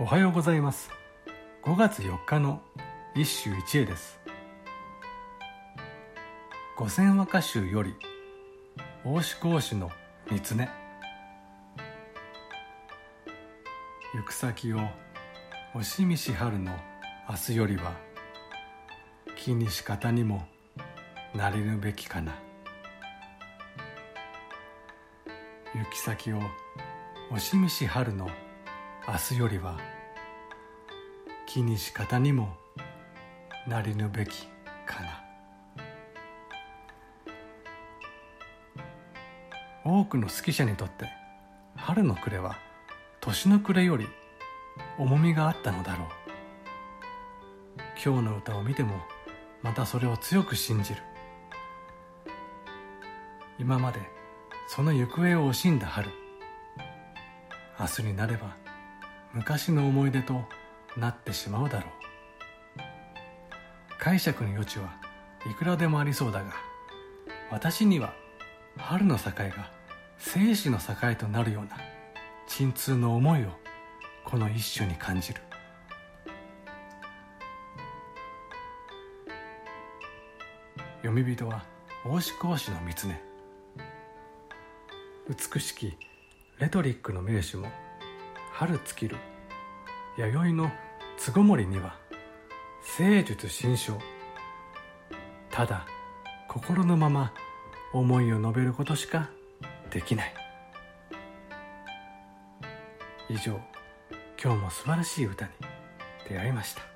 おはようございます。5月4日の一首一会です。五千和歌集より大志講師の三つ根行く先を惜しみし春の明日よりは気にし方にもなれるべきかな。行き先を惜しみし春の明日よりは気にし方にもなりぬべきかな。多くの好き者にとって春の暮れは年の暮れより重みがあったのだろう。今日の歌を見てもまたそれを強く信じる。今までその行方を惜しんだ春。明日になれば昔の思い出となってしまうだろう。解釈の余地はいくらでもありそうだが私には春の境が生死の境となるような鎮痛の思いをこの一首に感じる。読み人は大志講師の三つ美しきレトリックの名手も春尽きる弥生のつごもりには聖術心象ただ心のまま思いを述べることしかできない。以上今日も素晴らしい歌に出会いました。